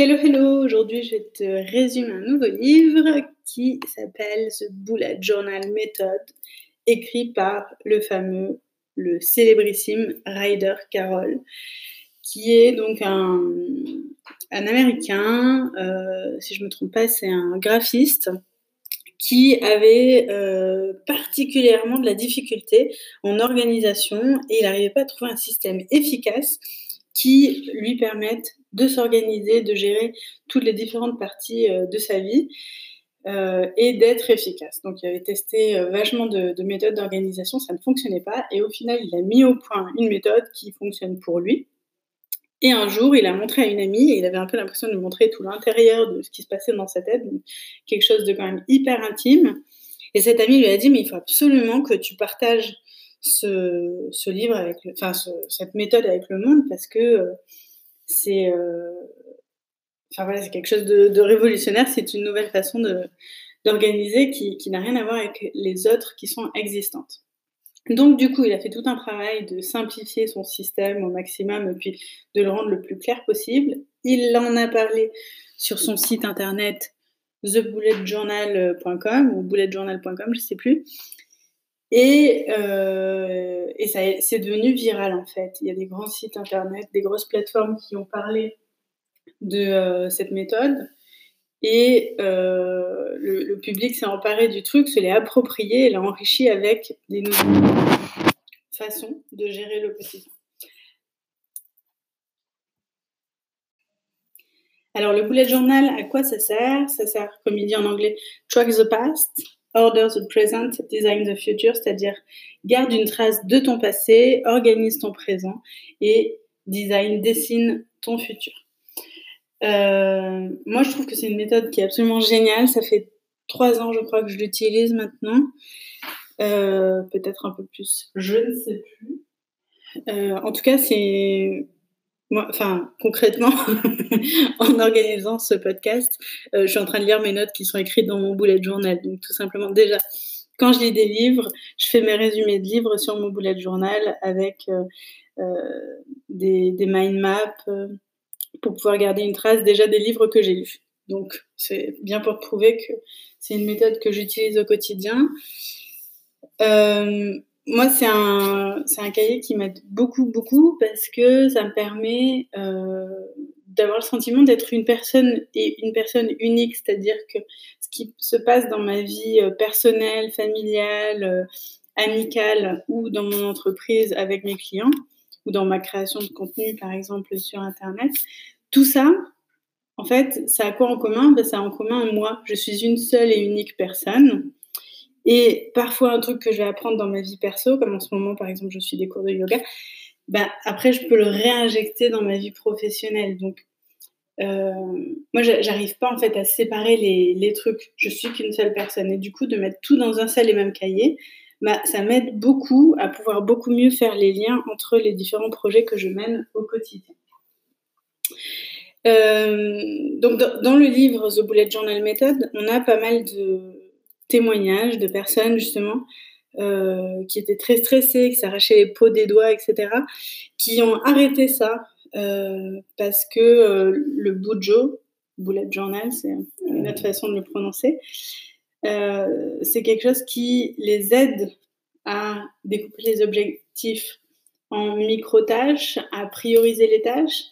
Hello, hello! Aujourd'hui, je te résumer un nouveau livre qui s'appelle The Bullet Journal Method, écrit par le fameux, le célébrissime Ryder Carroll, qui est donc un, un Américain, euh, si je ne me trompe pas, c'est un graphiste qui avait euh, particulièrement de la difficulté en organisation et il n'arrivait pas à trouver un système efficace qui lui permette de s'organiser, de gérer toutes les différentes parties euh, de sa vie euh, et d'être efficace. Donc, il avait testé euh, vachement de, de méthodes d'organisation, ça ne fonctionnait pas. Et au final, il a mis au point une méthode qui fonctionne pour lui. Et un jour, il a montré à une amie, et il avait un peu l'impression de montrer tout l'intérieur de ce qui se passait dans sa tête, quelque chose de quand même hyper intime. Et cette amie lui a dit, mais il faut absolument que tu partages ce, ce livre avec, le, enfin, ce, cette méthode avec le monde, parce que c'est euh, enfin, voilà, c'est quelque chose de, de révolutionnaire, c'est une nouvelle façon d'organiser qui, qui n'a rien à voir avec les autres qui sont existantes. Donc du coup, il a fait tout un travail de simplifier son système au maximum et puis de le rendre le plus clair possible. Il en a parlé sur son site internet thebulletjournal.com ou bulletjournal.com, je sais plus. Et, euh, et ça, c'est devenu viral en fait. Il y a des grands sites internet, des grosses plateformes qui ont parlé de euh, cette méthode. Et euh, le, public s'est emparé du truc, se l'est approprié l'a enrichi avec des nouvelles façons de gérer le quotidien. Alors, le bullet journal, à quoi ça sert? Ça sert, comme il dit en anglais, track the past, Order the present, design the future, c'est-à-dire garde une trace de ton passé, organise ton présent et design, dessine ton futur. Euh, moi, je trouve que c'est une méthode qui est absolument géniale. Ça fait trois ans, je crois, que je l'utilise maintenant. Euh, Peut-être un peu plus, je ne sais plus. Euh, en tout cas, c'est enfin, concrètement, en organisant ce podcast, euh, je suis en train de lire mes notes qui sont écrites dans mon bullet journal. Donc, tout simplement, déjà, quand je lis des livres, je fais mes résumés de livres sur mon bullet journal avec euh, euh, des, mind maps pour pouvoir garder une trace déjà des livres que j'ai lus. Donc, c'est bien pour prouver que c'est une méthode que j'utilise au quotidien. Moi, c'est un, un cahier qui m'aide beaucoup, beaucoup parce que ça me permet euh, d'avoir le sentiment d'être une personne et une personne unique, c'est-à-dire que ce qui se passe dans ma vie euh, personnelle, familiale, euh, amicale ou dans mon entreprise avec mes clients ou dans ma création de contenu, par exemple, sur Internet, tout ça, en fait, ça a quoi en commun? Ben, Ça a en commun moi. Je suis une seule et unique personne et parfois, un truc que je vais apprendre dans ma vie perso, comme en ce moment, par exemple, je suis des cours de yoga, bah, après, je peux le réinjecter dans ma vie professionnelle. Donc, euh, moi, j'arrive pas en fait à séparer les, trucs. Je suis qu'une seule personne. Et du coup, de mettre tout dans un seul et même cahier, bah, ça m'aide beaucoup à pouvoir beaucoup mieux faire les liens entre les différents projets que je mène au quotidien. Euh, donc, dans le livre The Bullet Journal Method, on a pas mal de témoignages de personnes justement euh, qui étaient très stressées, qui s'arrachaient les peaux des doigts, etc., qui ont arrêté ça euh, parce que euh, le bujo, bullet journal, c'est une autre façon de le prononcer, c'est quelque chose qui les aide à découper les objectifs en micro-tâches, à prioriser les tâches,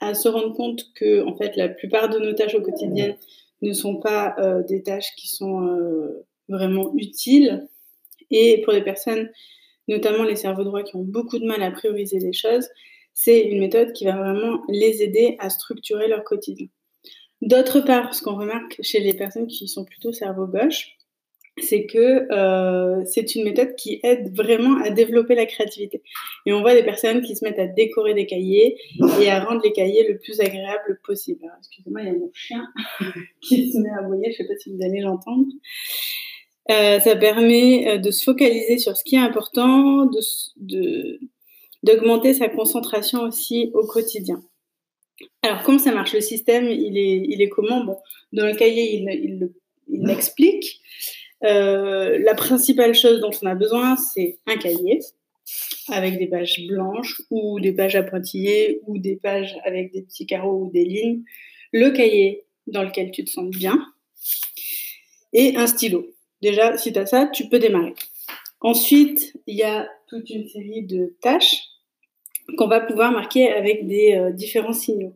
à se rendre compte que en fait la plupart de nos tâches au quotidien ne sont pas euh, des tâches qui sont euh, vraiment utiles. Et pour les personnes, notamment les cerveaux droits qui ont beaucoup de mal à prioriser les choses, c'est une méthode qui va vraiment les aider à structurer leur quotidien. D'autre part, ce qu'on remarque chez les personnes qui sont plutôt cerveau gauche, c'est que euh, c'est une méthode qui aide vraiment à développer la créativité. Et on voit des personnes qui se mettent à décorer des cahiers et à rendre les cahiers le plus agréable possible. excusez-moi, il y a mon chien qui se met à aboyer, je ne sais pas si vous allez l'entendre. Euh, ça permet euh, de se focaliser sur ce qui est important, de, de, d'augmenter sa concentration aussi au quotidien. Alors, comment ça marche? Le système, il est, il est comment? Bon, dans le cahier, il, il, il l'explique. Euh, la principale chose dont on a besoin, c'est un cahier avec des pages blanches ou des pages à pointillés ou des pages avec des petits carreaux ou des lignes. le cahier dans lequel tu te sens bien et un stylo. Déjà, si tu as ça, tu peux démarrer. Ensuite, il y a toute une série de tâches qu'on va pouvoir marquer avec des euh, différents signaux.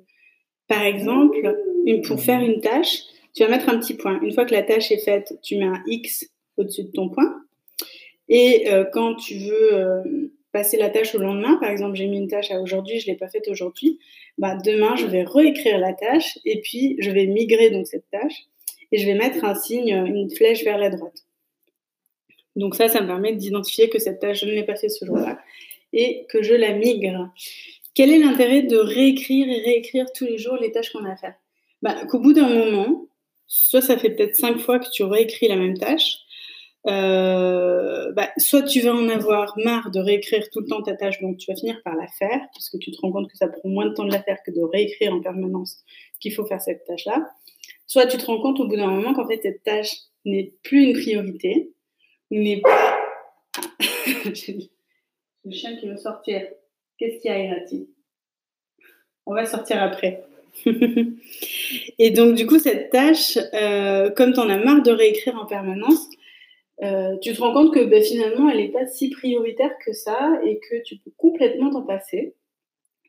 Par exemple, pour faire une tâche, tu vas mettre un petit point. Une fois que la tâche est faite, tu mets un X au-dessus de ton point. Et euh, quand tu veux euh, passer la tâche au lendemain, par exemple, j'ai mis une tâche à aujourd'hui, je ne l'ai pas faite aujourd'hui, bah, demain, je vais réécrire la tâche et puis je vais migrer donc cette tâche et je vais mettre un signe, une flèche vers la droite. Donc ça, ça me permet d'identifier que cette tâche, je ne l'ai pas fait ce jour-là et que je la migre. Quel est l'intérêt de réécrire et réécrire tous les jours les tâches qu'on a à faire? Bah, Qu'au bout d'un moment, soit ça fait peut-être cinq fois que tu réécris la même tâche, euh, bah, soit tu vas en avoir marre de réécrire tout le temps ta tâche, donc tu vas finir par la faire, parce que tu te rends compte que ça prend moins de temps de la faire que de réécrire en permanence qu'il faut faire cette tâche-là. Soit tu te rends compte au bout d'un moment qu'en fait cette tâche n'est plus une priorité, n'est pas... le chien qui veut sortir. Qu'est-ce qu'il y a, Irati? On va sortir après. et donc, du coup, cette tâche, euh, comme tu en as marre de réécrire en permanence, euh, tu te rends compte que ben, finalement, elle n'est pas si prioritaire que ça et que tu peux complètement t'en passer.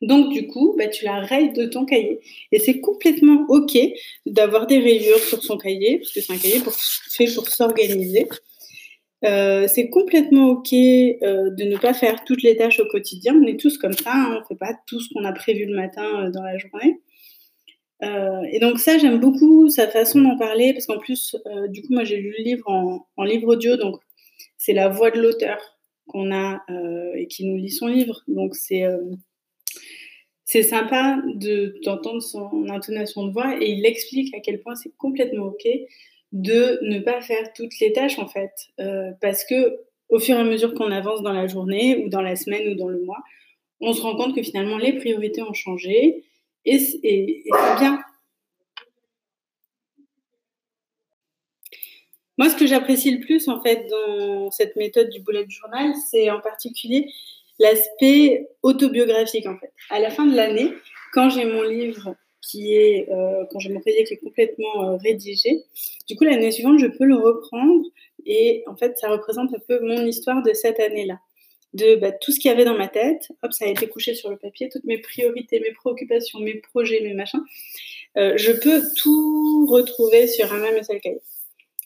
Donc, du coup, ben, tu la rayes de ton cahier. Et c'est complètement OK d'avoir des rayures sur son cahier, parce que c'est un cahier fait pour s'organiser. Euh, c'est complètement OK de ne pas faire toutes les tâches au quotidien. On est tous comme ça, hein. on ne fait pas tout ce qu'on a prévu le matin dans la journée. Et donc ça, j'aime beaucoup sa façon d'en parler, parce qu'en plus, du coup, moi j'ai lu le livre en, livre audio, donc c'est la voix de l'auteur qu'on a et qui nous lit son livre. Donc c'est c'est sympa d'entendre son intonation de voix et il explique à quel point c'est complètement OK de ne pas faire toutes les tâches en fait, euh, parce que au fur et à mesure qu'on avance dans la journée ou dans la semaine ou dans le mois, on se rend compte que finalement les priorités ont changé et, c'est bien. Moi, ce que j'apprécie le plus en fait dans cette méthode du bullet journal, c'est en particulier l'aspect autobiographique en fait. À la fin de l'année, quand j'ai mon livre qui est, euh, quand j'ai mon cahier qui est complètement euh, rédigé, du coup, l'année suivante, je peux le reprendre et en fait, ça représente un peu mon histoire de cette année-là. De bah, tout ce qu'il y avait dans ma tête, hop, ça a été couché sur le papier, toutes mes priorités, mes préoccupations, mes projets, mes machins. Euh, je peux tout retrouver sur un même seul cahier.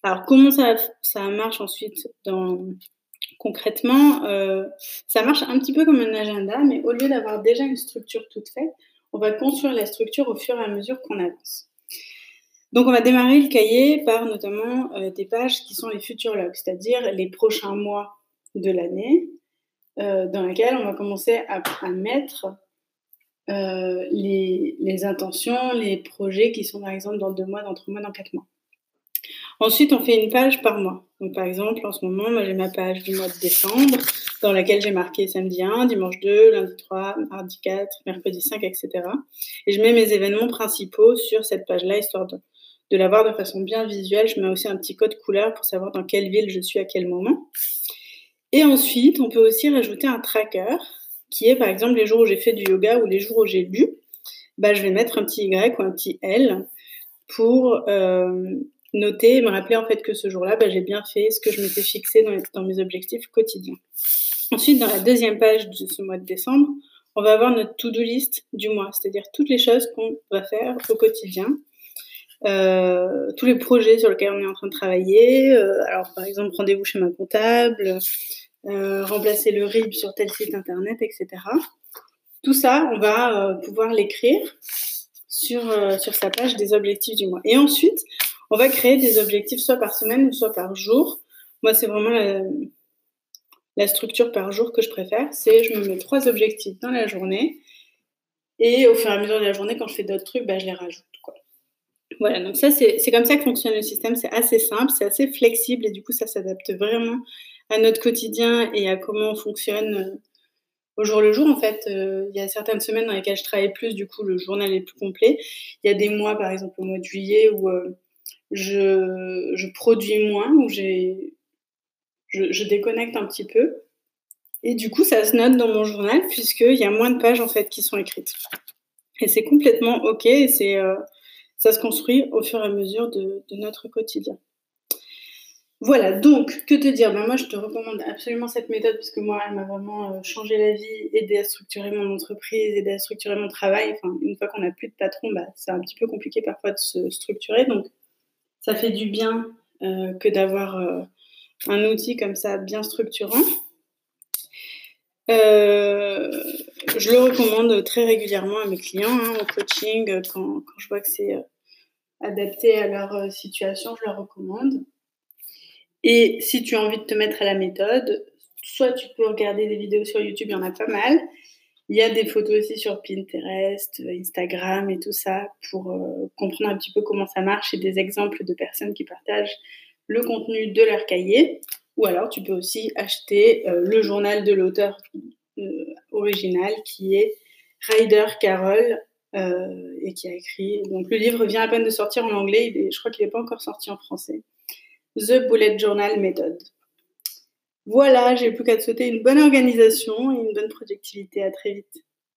Alors, comment ça, ça marche ensuite concrètement, ça marche un petit peu comme un agenda, mais au lieu d'avoir déjà une structure toute faite, on va construire la structure au fur et à mesure qu'on avance. Donc, on va démarrer le cahier par notamment euh, des pages qui sont les futurs logs, c'est-à-dire les prochains mois de l'année, euh, dans lesquels on va commencer à, mettre euh, les, intentions, les projets qui sont par exemple dans deux mois, dans trois mois, dans quatre mois. Ensuite, on fait une page par mois. Donc, par exemple, en ce moment, j'ai ma page du mois de décembre dans laquelle j'ai marqué samedi 1, dimanche 2, lundi 3, mardi 4, mercredi 5, etc. Et je mets mes événements principaux sur cette page-là, histoire de, de l'avoir de façon bien visuelle. Je mets aussi un petit code couleur pour savoir dans quelle ville je suis à quel moment. Et ensuite, on peut aussi rajouter un tracker qui est par exemple les jours où j'ai fait du yoga ou les jours où j'ai lu. Bah, je vais mettre un petit Y ou un petit L pour euh, noter et me rappeler en fait que ce jour-là, bah, j'ai bien fait ce que je m'étais fixé dans, mes objectifs quotidiens. Ensuite, dans la deuxième page de ce mois de décembre, on va avoir notre to-do list du mois, c'est-à-dire toutes les choses qu'on va faire au quotidien, euh, tous les projets sur lesquels on est en train de travailler. Euh, alors, par exemple, rendez-vous chez ma comptable, euh, remplacer le RIB sur tel site internet, etc. Tout ça, on va pouvoir l'écrire sur, sur sa page des objectifs du mois. Et ensuite, on va créer des objectifs soit par semaine ou soit par jour. Moi, c'est vraiment la, structure par jour que je préfère. C'est je me mets trois objectifs dans la journée et au fur et à mesure de la journée, quand je fais d'autres trucs, bah, je les rajoute. Voilà, donc ça, c'est comme ça que fonctionne le système. C'est assez simple, c'est assez flexible et du coup, ça s'adapte vraiment à notre quotidien et à comment on fonctionne euh, au jour le jour. En fait, euh, il y a certaines semaines dans lesquelles je travaille plus, du coup, le journal est plus complet. Il y a des mois, par exemple, au mois de juillet, où euh, je, produis moins, ou j'ai, je, déconnecte un petit peu. Et du coup, ça se note dans mon journal puisqu'il y a moins de pages en fait qui sont écrites. Et c'est complètement OK. C'est, ça se construit au fur et à mesure de, notre quotidien. Voilà, donc, que te dire? Ben Moi, je te recommande absolument cette méthode parce que moi, elle m'a vraiment euh, changé la vie, aidé à structurer mon entreprise, aidé à structurer mon travail. Une fois qu'on n'a plus de patron, bah, c'est un petit peu compliqué parfois de se structurer. Donc, ça fait du bien euh, que d'avoir euh, un outil comme ça bien structurant. Je le recommande très régulièrement à mes clients en hein, coaching quand, quand, je vois que c'est adapté à leur euh, situation, je leur recommande. Et si tu as envie de te mettre à la méthode, soit tu peux regarder des vidéos sur YouTube, il y en a pas mal. Il y a des photos aussi sur Pinterest, Instagram et tout ça pour euh, comprendre un petit peu comment ça marche et des exemples de personnes qui partagent le contenu de leur cahier. Ou alors tu peux aussi acheter euh, le journal de l'auteur original qui est Ryder Carroll euh, et qui a écrit. Donc le livre vient à peine de sortir en anglais, je crois qu'il n'est pas encore sorti en français. The Bullet Journal Method. Voilà, j'ai plus qu'à te souhaiter une bonne organisation et une bonne productivité. À très vite.